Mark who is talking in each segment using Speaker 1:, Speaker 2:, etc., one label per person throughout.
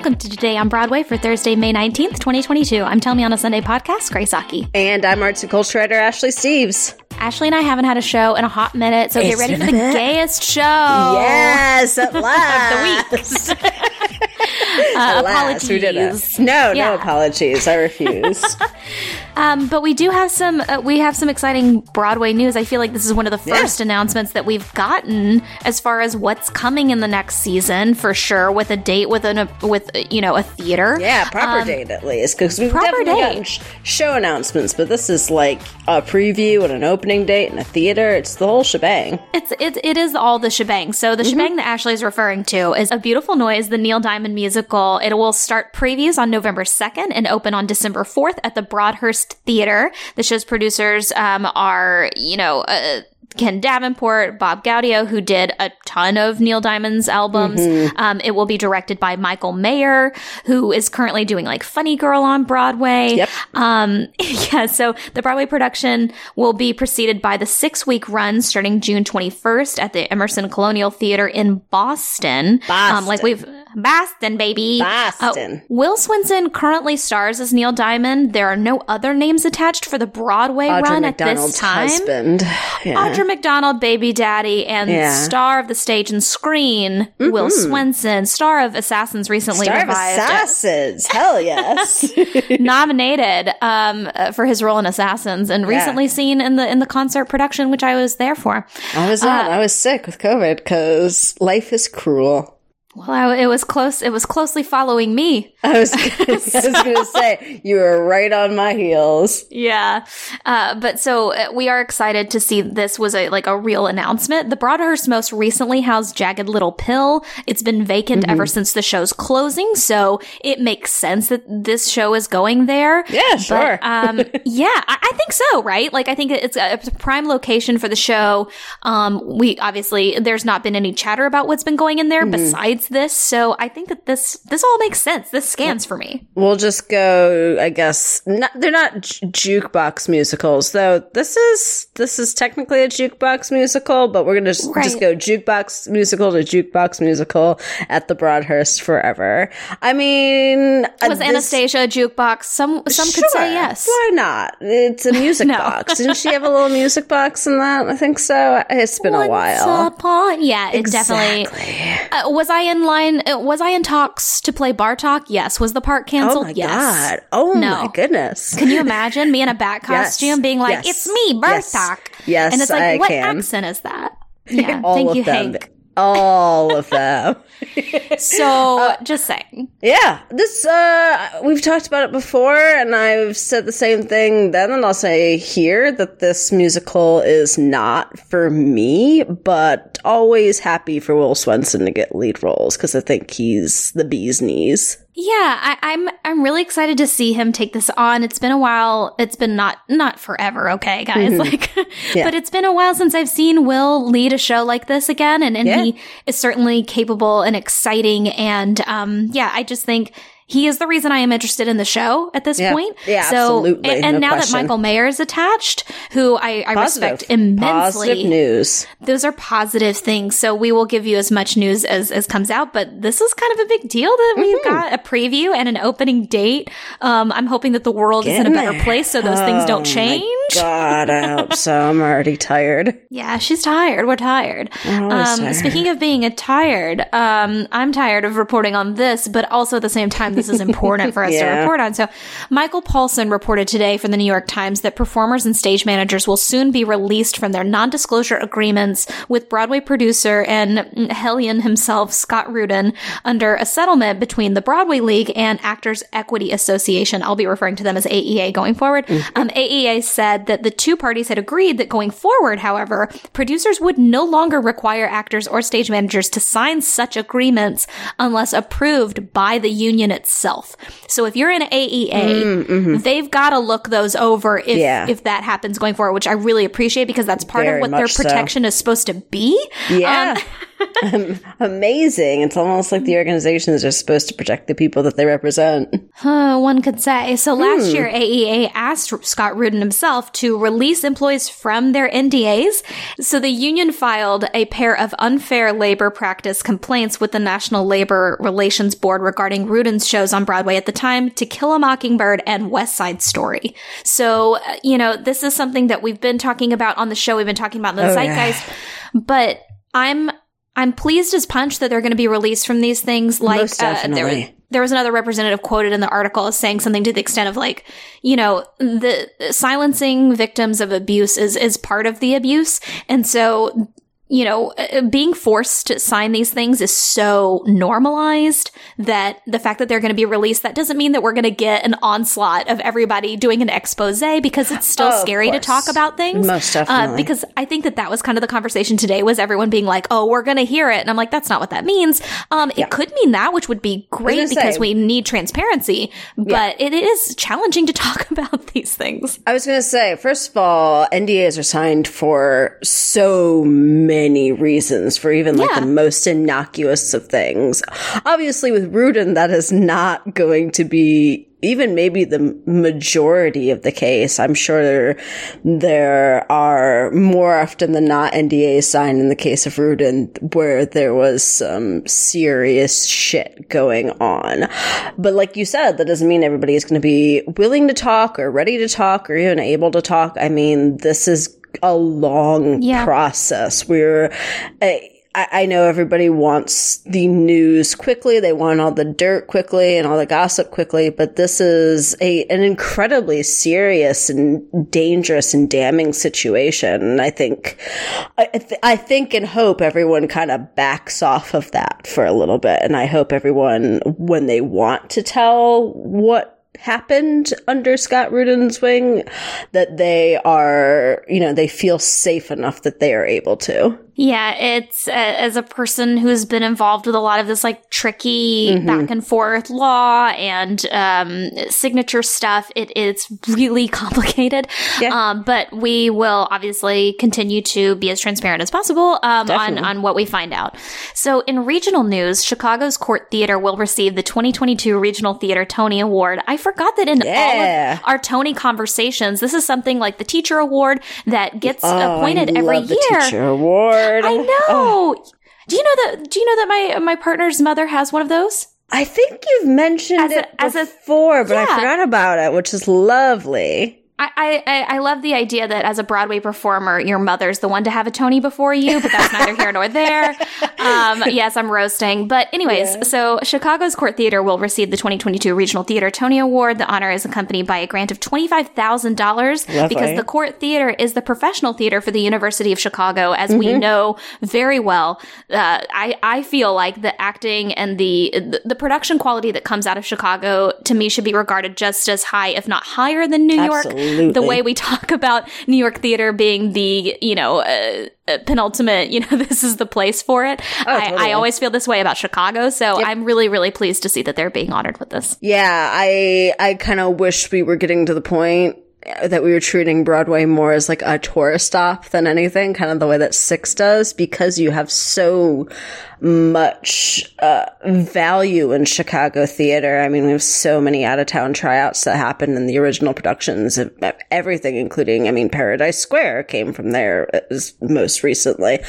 Speaker 1: Welcome to Today on Broadway for Thursday, May 19th, 2022. I'm Tell Me on a Sunday podcast, Grace Aki.
Speaker 2: And I'm arts and culture writer Ashley Steves.
Speaker 1: Ashley and I haven't had a show in a hot minute, so get ready for the
Speaker 2: bit.
Speaker 1: gayest show
Speaker 2: Yes, at
Speaker 1: of the week. uh,
Speaker 2: At last, we did
Speaker 1: apologies.
Speaker 2: it. No,
Speaker 1: Yeah.
Speaker 2: no apologies. I refuse.
Speaker 1: Um, but we do have some. Uh, we have some exciting Broadway news. I feel like this is one of the
Speaker 2: Yeah.
Speaker 1: first announcements that we've gotten as far as what's coming in the next season, for sure, with a date with an with uh, you know a theater.
Speaker 2: yeah, proper
Speaker 1: Um,
Speaker 2: date at least, because we've definitely
Speaker 1: date.
Speaker 2: gotten sh- show announcements, but this is like a preview and an opening date and a theater. It's the whole shebang.
Speaker 1: It's it, it is all the shebang. So the shebang that Ashley is referring to is A Beautiful Noise, the Neil Diamond musical. It will start previews on November 2nd and open on December 4th at the Broadhurst Theater. The show's producers um, are, you know, uh, Ken Davenport, Bob Gaudio, who did a ton of Neil Diamond's albums. Um, it will be directed by Michael Mayer, who is currently doing like Funny Girl on Broadway.
Speaker 2: Yep.
Speaker 1: Um, yeah, so the Broadway production will be preceded by the six week run starting June 21st at the Emerson Colonial Theater in Boston. Um, like we've, Boston, baby.
Speaker 2: Boston.
Speaker 1: Uh, Will Swenson currently stars as Neil Diamond. There are no other names attached for the Broadway
Speaker 2: Audra
Speaker 1: run
Speaker 2: McDonald's
Speaker 1: at this time.
Speaker 2: husband. Yeah.
Speaker 1: Audra McDonald, baby daddy, and
Speaker 2: Yeah.
Speaker 1: star of the stage and screen, Will Swenson, star of Assassins, recently
Speaker 2: Star of
Speaker 1: revived,
Speaker 2: Assassins. Hell yes.
Speaker 1: nominated um, uh, for his role in Assassins, and recently seen in the in the concert production, which I was there for.
Speaker 2: I was not. I was sick with COVID because life is cruel.
Speaker 1: Well, I, it was close. It was closely following me.
Speaker 2: I was, I was going to say, you were right on my heels.
Speaker 1: Yeah, uh, but so uh, we are excited to see this was a like a real announcement. The Broadhurst most recently housed Jagged Little Pill. It's been vacant ever since the show's closing, so it makes sense that this show is going there.
Speaker 2: Yeah, sure.
Speaker 1: But, um, yeah, I, I think so, right? Like, I think it's a, it's a prime location for the show. Um, we obviously there's not been any chatter about what's been going in there
Speaker 2: Mm-hmm.
Speaker 1: besides this, so I think that this this all makes sense. This scans for me.
Speaker 2: We'll just go, I guess. Not, they're not jukebox musicals, though. This is this is technically a jukebox musical, but we're gonna just,
Speaker 1: Right.
Speaker 2: just go jukebox musical to jukebox musical at the Broadhurst forever. I mean, uh,
Speaker 1: Was Anastasia a jukebox? Some some could say yes.
Speaker 2: Why not? It's a music
Speaker 1: No.
Speaker 2: box. Didn't she have a little music box in that? I think so. It's been a
Speaker 1: Once
Speaker 2: while.
Speaker 1: upon- yeah, it definitely. Uh, was I in line? Uh, was I in talks to play Bartok? Yes. Was the part canceled?
Speaker 2: Oh
Speaker 1: canceled?
Speaker 2: my
Speaker 1: yes.
Speaker 2: god! Oh
Speaker 1: No.
Speaker 2: my goodness!
Speaker 1: Can you imagine me in a bat
Speaker 2: Yes.
Speaker 1: costume being like,
Speaker 2: Yes.
Speaker 1: "It's me,
Speaker 2: Yes.
Speaker 1: Bartok"?
Speaker 2: Yes,
Speaker 1: and it's like,
Speaker 2: I
Speaker 1: what
Speaker 2: can.
Speaker 1: accent is that? Yeah,
Speaker 2: All
Speaker 1: thank
Speaker 2: of
Speaker 1: you,
Speaker 2: them.
Speaker 1: Hank.
Speaker 2: All of them.
Speaker 1: So,
Speaker 2: Uh,
Speaker 1: just saying.
Speaker 2: Yeah, this uh we've talked about it before and I've said the same thing then and I'll say here that this musical is not for me, but always happy for Will Swenson to get lead roles cuz I think he's the bee's knees.
Speaker 1: Yeah, I, I'm I'm really excited to see him take this on. It's been a while. It's been not not forever, okay, guys. Like,
Speaker 2: Mm-hmm. Yeah.
Speaker 1: but it's been a while since I've seen Will lead a show like this again, and and
Speaker 2: Yeah.
Speaker 1: he is certainly capable and exciting. And um, yeah, I just think. He is the reason I am interested in the show at this
Speaker 2: Yeah.
Speaker 1: point.
Speaker 2: Yeah,
Speaker 1: so,
Speaker 2: absolutely.
Speaker 1: And, and
Speaker 2: No
Speaker 1: now
Speaker 2: question.
Speaker 1: that Michael Mayer is attached, who I, I respect immensely,
Speaker 2: Positive news.
Speaker 1: those are positive things. So we will give you as much news as, as comes out, but this is kind of a big deal that we've
Speaker 2: Mm-hmm.
Speaker 1: got a preview and an opening date. Um, I'm hoping that the world is in a better place so those things
Speaker 2: Oh
Speaker 1: don't
Speaker 2: my
Speaker 1: change.
Speaker 2: God, I hope so. I'm already tired.
Speaker 1: Yeah, she's tired. We're tired. Um,
Speaker 2: tired.
Speaker 1: speaking of being tired, um, I'm tired of reporting on this, but also at the same time, this is important for us to report on. So, Michael Paulson reported today from the New York Times that performers and stage managers will soon be released from their non-disclosure agreements with Broadway producer and hellion himself, Scott Rudin, under a settlement between the Broadway League and Actors Equity Association. I'll be referring to them as AEA going forward. Um, AEA said that the two parties had agreed that going forward, however, producers would no longer require actors or stage managers to sign such agreements unless approved by the union itself. So if you're in AEA, they've got to look those over if,
Speaker 2: Mm, Yeah.
Speaker 1: if that happens going forward, which I really appreciate because that's part
Speaker 2: Very
Speaker 1: of what their
Speaker 2: much so.
Speaker 1: protection is supposed to be.
Speaker 2: Yeah.
Speaker 1: Um,
Speaker 2: amazing. It's almost like the organizations are supposed to protect the people that they represent.
Speaker 1: Uh, one could say. So last year, AEA asked Scott Rudin himself to release employees from their NDAs. So the union filed a pair of unfair labor practice complaints with the National Labor Relations Board regarding Rudin's shows on Broadway at the time, To Kill a Mockingbird and West Side Story. So, uh, you know, this is something that we've been talking about on the show. We've been talking about in the
Speaker 2: Oh,
Speaker 1: zeitgeist, but I'm I'm pleased as punch that they're going to be released from these things. Like
Speaker 2: Most
Speaker 1: uh, there, was, there was another representative quoted in the article as saying something to the extent of like, you know, the silencing victims of abuse is is part of the abuse, and so you know, uh, being forced to sign these things is so normalized that the fact that they're going to be released, that doesn't mean that we're going to get an onslaught of everybody doing an expose because it's still
Speaker 2: Oh,
Speaker 1: scary to talk about things.
Speaker 2: Most
Speaker 1: Uh,
Speaker 2: definitely.
Speaker 1: because I think that that was kind of the conversation today was everyone being like, oh, we're going to hear it. And I'm like, that's not what that means. Um, it could mean that, which would be great because
Speaker 2: say-
Speaker 1: we need transparency, but it is challenging to talk about these things.
Speaker 2: I was going to say, first of all, NDAs are signed for so many reasons, for even like
Speaker 1: Yeah.
Speaker 2: the most innocuous of things. Obviously, with Rudin, that is not going to be even maybe the majority of the case. I'm sure there, there are more often than not NDAs signed in the case of Rudin where there was some serious shit going on. But like you said, that doesn't mean everybody is going to be willing to talk or ready to talk or even able to talk. I mean, this is a long
Speaker 1: Yeah.
Speaker 2: process. We're, uh, I, I know everybody wants the news quickly. They want all the dirt quickly and all the gossip quickly, but this is a, an incredibly serious and dangerous and damning situation. And I think, I, th- I think and hope everyone kind of backs off of that for a little bit. And I hope everyone, when they want to tell what happened under Scott Rudin's wing, that they are, you know, they feel safe enough that they are able to.
Speaker 1: Yeah, it's uh, as a person who's been involved with a lot of this like tricky
Speaker 2: Mm-hmm.
Speaker 1: back and forth law and um, signature stuff. It is really complicated.
Speaker 2: Yeah.
Speaker 1: Um, but we will obviously continue to be as transparent as possible um, on on what we find out. So, in regional news, Chicago's Court Theater will receive the 2022 Regional Theater Tony Award. I forgot that in all of our Tony conversations, this is something like the Teacher Award that gets
Speaker 2: Oh,
Speaker 1: appointed every year.
Speaker 2: The teacher award.
Speaker 1: I oh. know. Do you know that? Do you know that my my partner's mother has one of those?
Speaker 2: I think you've mentioned
Speaker 1: As a-
Speaker 2: it
Speaker 1: as a-
Speaker 2: before, but I forgot about it, which is lovely.
Speaker 1: I, I I- love the idea that as a Broadway performer, your mother's the one to have a Tony before you, but that's neither here nor there. Um, yes, I'm roasting, but anyways, so Chicago's Court Theater will receive the 2022 Regional Theater Tony Award. The honor is accompanied by a grant of twenty five thousand dollars because the Court Theater is the professional theater for the University of Chicago, as we know very well. Uh, I I feel like the acting and the, the the production quality that comes out of Chicago to me should be regarded just as high, if not higher, than New York.
Speaker 2: Absolutely.
Speaker 1: The way we talk about New York theater being the you know uh, uh, penultimate, you know, this is the place for it.
Speaker 2: Oh, totally.
Speaker 1: I always feel this way about Chicago, so I'm really really pleased to see that they're being honored with this.
Speaker 2: Yeah, I I kind of wish we were getting to the point that we were treating Broadway more as like a tourist stop than anything, kind of the way that Six does, because you have so much uh, value in Chicago theater. I mean, we have so many out of town tryouts that happen in the original productions of everything, including, I mean, Paradise Square came from there as most recently.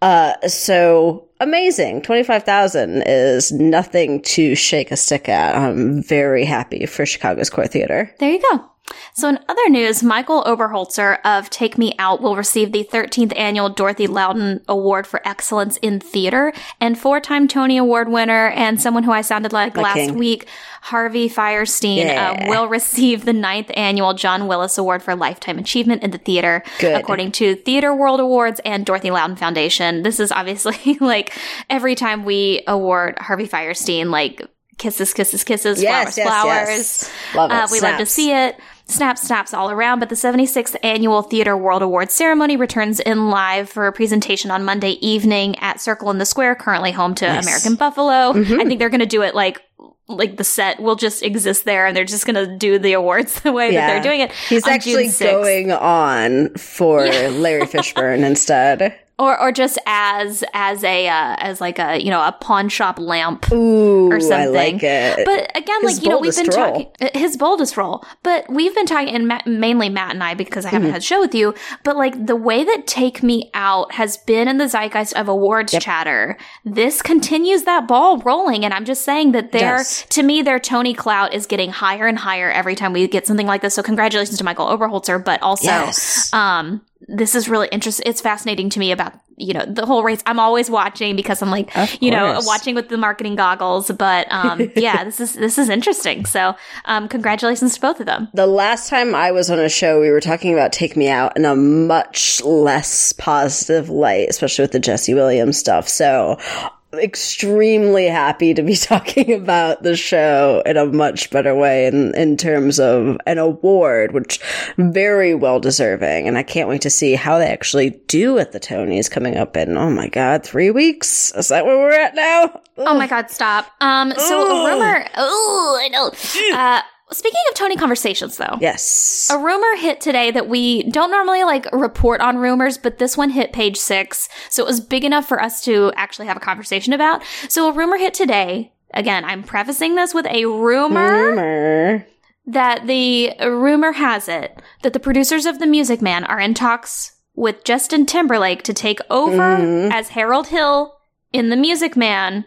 Speaker 2: Uh, so amazing. 25,000 is nothing to shake a stick at. I'm very happy for Chicago's Court Theater.
Speaker 1: There you go. So, in other news, Michael Oberholzer of Take Me Out will receive the 13th annual Dorothy Loudon Award for Excellence in Theater, and four-time Tony Award winner and someone who I sounded like last
Speaker 2: king.
Speaker 1: week, Harvey Fierstein,
Speaker 2: Yeah.
Speaker 1: uh, will receive the ninth annual John Willis Award for Lifetime Achievement in the Theater,
Speaker 2: Good.
Speaker 1: according to Theater World Awards and Dorothy Loudon Foundation. This is obviously like every time we award Harvey Fierstein, like kisses, kisses, kisses,
Speaker 2: Yes,
Speaker 1: flowers,
Speaker 2: yes,
Speaker 1: flowers.
Speaker 2: yes. Love it.
Speaker 1: Uh, we love to see it. Snaps, snaps all around. But the 76th annual Theater World Awards ceremony returns in live for a presentation on Monday evening at Circle in the Square, currently home to American Buffalo.
Speaker 2: Mm-hmm.
Speaker 1: I think they're going to do it like like the set will just exist there and they're just going to do the awards the way that they're doing it.
Speaker 2: He's actually going on for Larry Fishburne instead.
Speaker 1: Or or just as as a uh, as like a you know a pawn shop lamp
Speaker 2: Ooh,
Speaker 1: or something.
Speaker 2: I like it.
Speaker 1: But again,
Speaker 2: His
Speaker 1: like you know, we've been talking uh, his boldest role, but we've been talking, and Ma- mainly Matt and I because I haven't
Speaker 2: Mm-hmm.
Speaker 1: had a show with you. But like the way that Take Me Out has been in the zeitgeist of awards chatter, this continues that ball rolling, and I'm just saying that their
Speaker 2: Does.
Speaker 1: to me their Tony clout is getting higher and higher every time we get something like this. So congratulations to Michael Oberholzer, but also
Speaker 2: Yes.
Speaker 1: um this is really interesting it's fascinating to me about you know the whole race. I'm always watching because i'm like you know watching with the marketing goggles but um yeah this is this is interesting. So um congratulations to both of them.
Speaker 2: The last time I was on a show, we were talking about Take Me Out in a much less positive light, especially with the Jesse Williams stuff. So, extremely happy to be talking about the show in a much better way in, in terms of an award, which very well deserving. And I can't wait to see how they actually do at the Tonys coming up in, oh my God, three weeks? Is that where we're at now?
Speaker 1: oh my god stop um so a rumor oh i know uh speaking of tony conversations though
Speaker 2: Yes.
Speaker 1: A rumor hit today that we don't normally like report on rumors, but this one hit page six. So it was big enough for us to actually have a conversation about. So a rumor hit today. Again, I'm prefacing this with a rumor
Speaker 2: Rumor.
Speaker 1: that the rumor has it that the producers of The Music Man are in talks with Justin Timberlake to take over
Speaker 2: Mhm.
Speaker 1: as Harold Hill in The Music Man,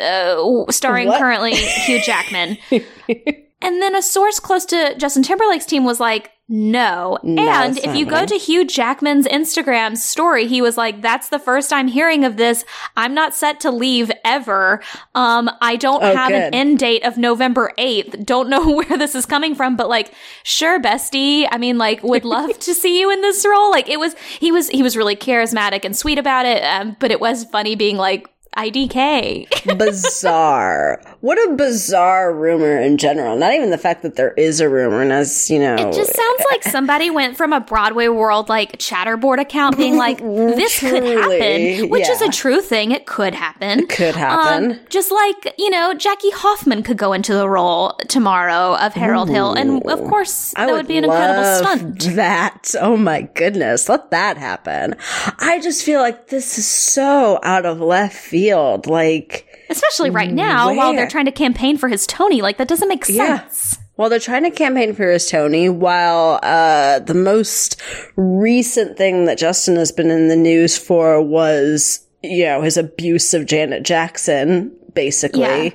Speaker 1: uh, starring
Speaker 2: What?
Speaker 1: currently Hugh Jackman. And then a source close to Justin Timberlake's team was like, no.
Speaker 2: No,
Speaker 1: and if you go to. Hugh Jackman's Instagram story, he was like, that's the first I'm hearing of this. I'm not set to leave ever. Um, I don't
Speaker 2: Oh,
Speaker 1: have an end date of November 8th. Don't know where this is coming from, but like, sure, bestie. I mean, like, would love to see you in this role. Like, it was, he was, he was really charismatic and sweet about it. Um, but it was funny being like, IDK.
Speaker 2: bizarre. What a bizarre rumor in general. Not even the fact that there is a rumor, and as you know,
Speaker 1: It just sounds like somebody went from a Broadway World like chatterboard account being like, this could happen, which is a true thing. It could happen.
Speaker 2: could happen.
Speaker 1: Um, just like, you know, Jackie Hoffman could go into the role tomorrow of Harold Hill. And of course,
Speaker 2: I
Speaker 1: that would, be an incredible stunt.
Speaker 2: That, oh my goodness, let that happen. I just feel like this is so out of left field. Like,
Speaker 1: Especially right now while they're trying to campaign for his Tony. Like, that doesn't make
Speaker 2: Yeah.
Speaker 1: sense.
Speaker 2: Well, they're trying to campaign for his Tony, while uh, the most recent thing that Justin has been in the news for was, you know, his abuse of Janet Jackson, basically.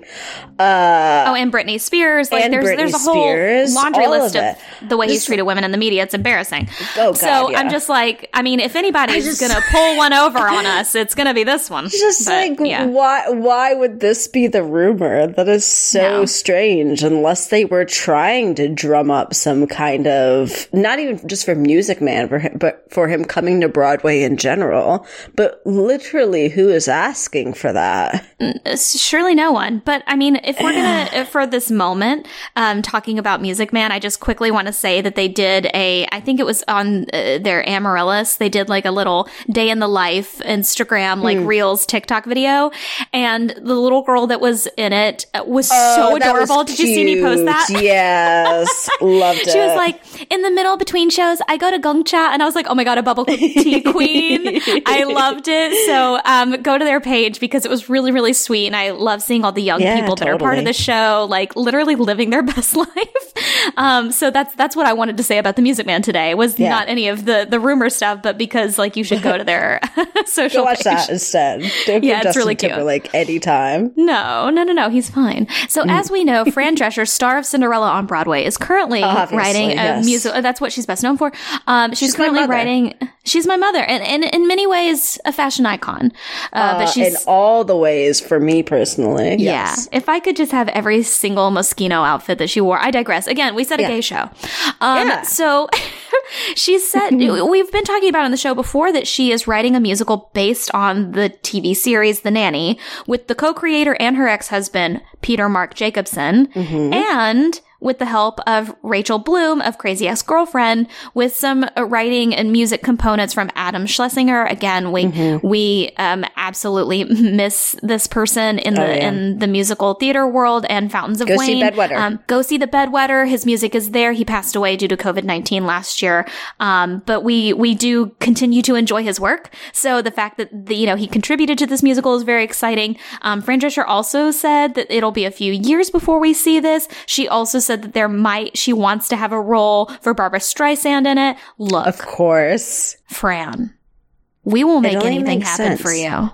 Speaker 2: Uh,
Speaker 1: Oh, and Britney Spears. Like,
Speaker 2: and
Speaker 1: there's
Speaker 2: Britney
Speaker 1: there's a whole
Speaker 2: Spears,
Speaker 1: laundry list
Speaker 2: of
Speaker 1: of, the way he's treated women in the media. It's embarrassing.
Speaker 2: Oh, God,
Speaker 1: so
Speaker 2: yeah.
Speaker 1: I'm just like, I mean, if anybody's
Speaker 2: just-
Speaker 1: gonna pull one over on us, it's gonna be this one.
Speaker 2: just
Speaker 1: But,
Speaker 2: like
Speaker 1: yeah.
Speaker 2: why why would this be the rumor that is so
Speaker 1: No.
Speaker 2: strange unless they were trying to drum up some kind of not even just for music man for him but for him coming to broadway in general but literally who is asking for that
Speaker 1: surely no one. But I mean, if we're gonna for this moment, um, talking about Music Man, I just quickly want to say that they did a, I think it was on uh, their Amaryllis, they did like a little day in the life Instagram like
Speaker 2: Hmm.
Speaker 1: Reels TikTok video, and the little girl that was in it uh, was so
Speaker 2: Oh, was
Speaker 1: adorable. Did you see me post that?
Speaker 2: yes loved it
Speaker 1: She was like, in the middle between shows, I go to Gong Cha, and I was like, oh my god, a bubble tea queen. I loved it. So um, go to their page because it was really, really sweet, and I love seeing all the young
Speaker 2: Yeah,
Speaker 1: people that are part of the show, like literally living their best life. Um, so that's that's what I wanted to say about the Music Man today. Was
Speaker 2: Yeah.
Speaker 1: not any of the the rumor stuff, but because like you should go to their social
Speaker 2: go watch
Speaker 1: page.
Speaker 2: that instead don't
Speaker 1: Yeah, it's
Speaker 2: Justin
Speaker 1: really cute.
Speaker 2: Timberlake anytime
Speaker 1: No, no, no, no. He's fine. So,
Speaker 2: Mm.
Speaker 1: as we know, Fran Drescher, star of Cinderella on Broadway, is currently
Speaker 2: Obviously,
Speaker 1: writing a
Speaker 2: yes.
Speaker 1: musical. That's what she's best known for. Um, she's,
Speaker 2: She's
Speaker 1: currently writing. She's my mother, and, and in many ways, a fashion icon. Uh, but
Speaker 2: Uh,
Speaker 1: she's
Speaker 2: in all the ways for me personally
Speaker 1: yeah.
Speaker 2: yes.
Speaker 1: If I could just have every single Moschino outfit that she wore, I digress. Again, we said a
Speaker 2: Yeah.
Speaker 1: gay show. Um,
Speaker 2: Yeah.
Speaker 1: So she said, we've been talking about on the show before that she is writing a musical based on the TV series The Nanny with the co creator and her ex husband, Peter Mark Jacobson.
Speaker 2: Mm-hmm.
Speaker 1: And with the help of Rachel Bloom of Crazy Ex Girlfriend, with some writing and music components from Adam Schlesinger. Again, we mm-hmm. we um, absolutely miss this person in the oh, yeah. in the musical theater world and Fountains of
Speaker 2: go
Speaker 1: Wayne.
Speaker 2: See Bedwetter. Um,
Speaker 1: go see the Bedwetter. His music is there. He passed away due to COVID nineteen last year, um, but we we do continue to enjoy his work. So the fact that the, you know he contributed to this musical is very exciting. Um, Fran Drescher also said that it'll be a few years before we see this. She also said that there might she wants to have a role for Barbra Streisand in it. Look,
Speaker 2: of course,
Speaker 1: Fran, we will make anything happen sense. for you.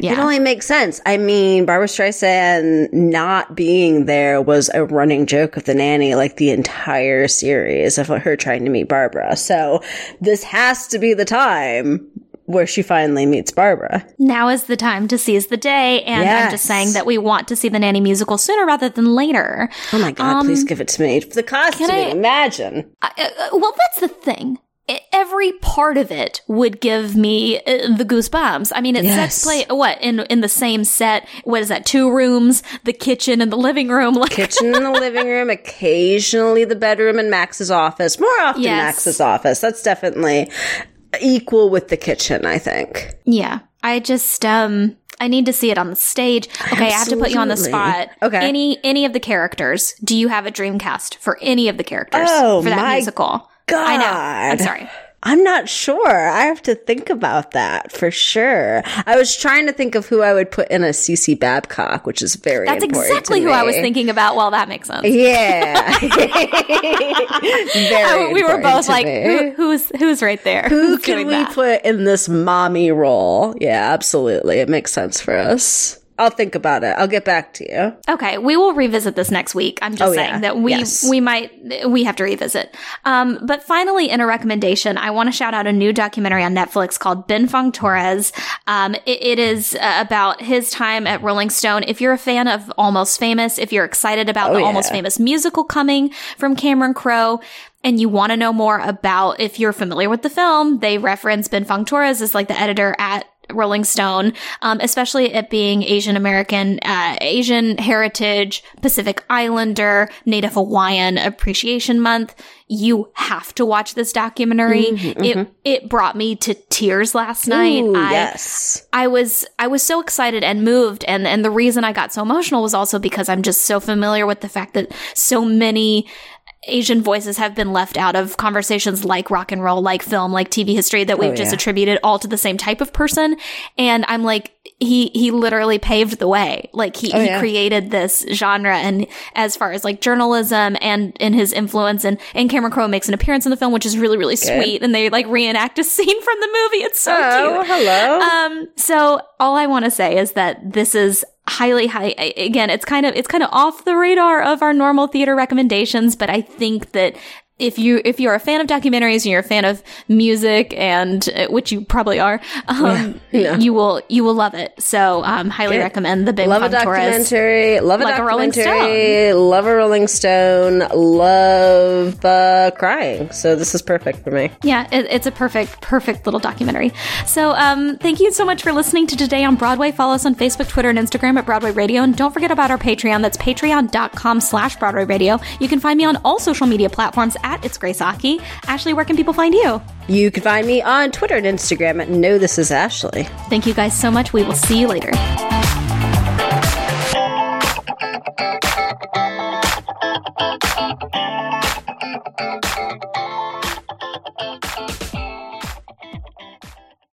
Speaker 2: Yeah. It only makes sense. I mean, Barbra Streisand not being there was a running joke of the nanny, like the entire series of her trying to meet Barbra. So this has to be the time where she finally meets Barbra.
Speaker 1: Now is the time to seize the day, and yes. I'm just saying that we want to see the nanny musical sooner rather than later.
Speaker 2: Oh my god, um, please give it to me. The costume, I, imagine.
Speaker 1: uh, well, that's the thing every part of it would give me uh, the goosebumps. I mean, it yes. sets play what in in the same set. What is that? Two rooms, the kitchen and the living room.
Speaker 2: Like kitchen and the living room. Occasionally the bedroom and Max's office. More often yes. Max's office. That's definitely equal with the kitchen, I think.
Speaker 1: Yeah. I just um I need to see it on the stage. Okay, Absolutely. I have to put you on the spot.
Speaker 2: Okay.
Speaker 1: Any any of the characters, do you have a dream cast for any of the characters oh, for that my musical?
Speaker 2: God.
Speaker 1: I know. I'm sorry.
Speaker 2: I'm not sure. I have to think about that for sure. I was trying to think of who I would put in a CC Babcock, which is very
Speaker 1: That's exactly who I was thinking about. Well, that makes sense.
Speaker 2: Yeah. very
Speaker 1: we were both like, who, who's who's right there?
Speaker 2: Who who's can we that? put in this mommy role? Yeah, absolutely. It makes sense for us. I'll think about it. I'll get back to you.
Speaker 1: Okay, we will revisit this next week. I'm just oh, saying yeah. that we yes. we might we have to revisit. Um, but finally, in a recommendation, I want to shout out a new documentary on Netflix called Ben Fong Torres. Um, it, it is uh, about his time at Rolling Stone. If you're a fan of Almost Famous, if you're excited about oh, the yeah. Almost Famous musical coming from Cameron Crowe, and you want to know more about if you're familiar with the film, they reference Ben Fong Torres as like the editor at Rolling Stone, um, especially it being Asian American, uh, Asian Heritage, Pacific Islander, Native Hawaiian Appreciation Month. You have to watch this documentary. Mm-hmm, mm-hmm. It it brought me to tears last night.
Speaker 2: Ooh, I, yes,
Speaker 1: I was I was so excited and moved, and and the reason I got so emotional was also because I'm just so familiar with the fact that so many Asian voices have been left out of conversations like rock and roll, like film, like TV history that we've oh, yeah. just attributed all to the same type of person. And I'm like, he, he literally paved the way. Like he, oh, he created this genre. And as far as like journalism and, in his influence and, and Cameron Crowe makes an appearance in the film, which is really, really Good. sweet. And they like reenact a scene from the movie. It's so
Speaker 2: oh,
Speaker 1: cute.
Speaker 2: hello.
Speaker 1: Um, so all I want to say is that this is highly high again it's kind of it's kind of off the radar of our normal theater recommendations but i think that if you if you're a fan of documentaries and you're a fan of music and uh, which you probably are um, yeah, yeah. you will you will love it. So um, highly yeah. recommend the big
Speaker 2: love a documentary love a like documentary a love a rolling stone love uh, crying. So this is perfect for me.
Speaker 1: Yeah it, it's a perfect perfect little documentary. So um, thank you so much for listening to today on broadway. Follow us on facebook twitter and instagram at broadway radio. And don't forget about our patreon. That's patreon.com slash broadway radio. You can find me on all social media platforms at It's Grace Aki. Ashley, where can people find you?
Speaker 2: You can find me on Twitter and Instagram at No This Is Ashley.
Speaker 1: Thank you guys so much. We will see you later.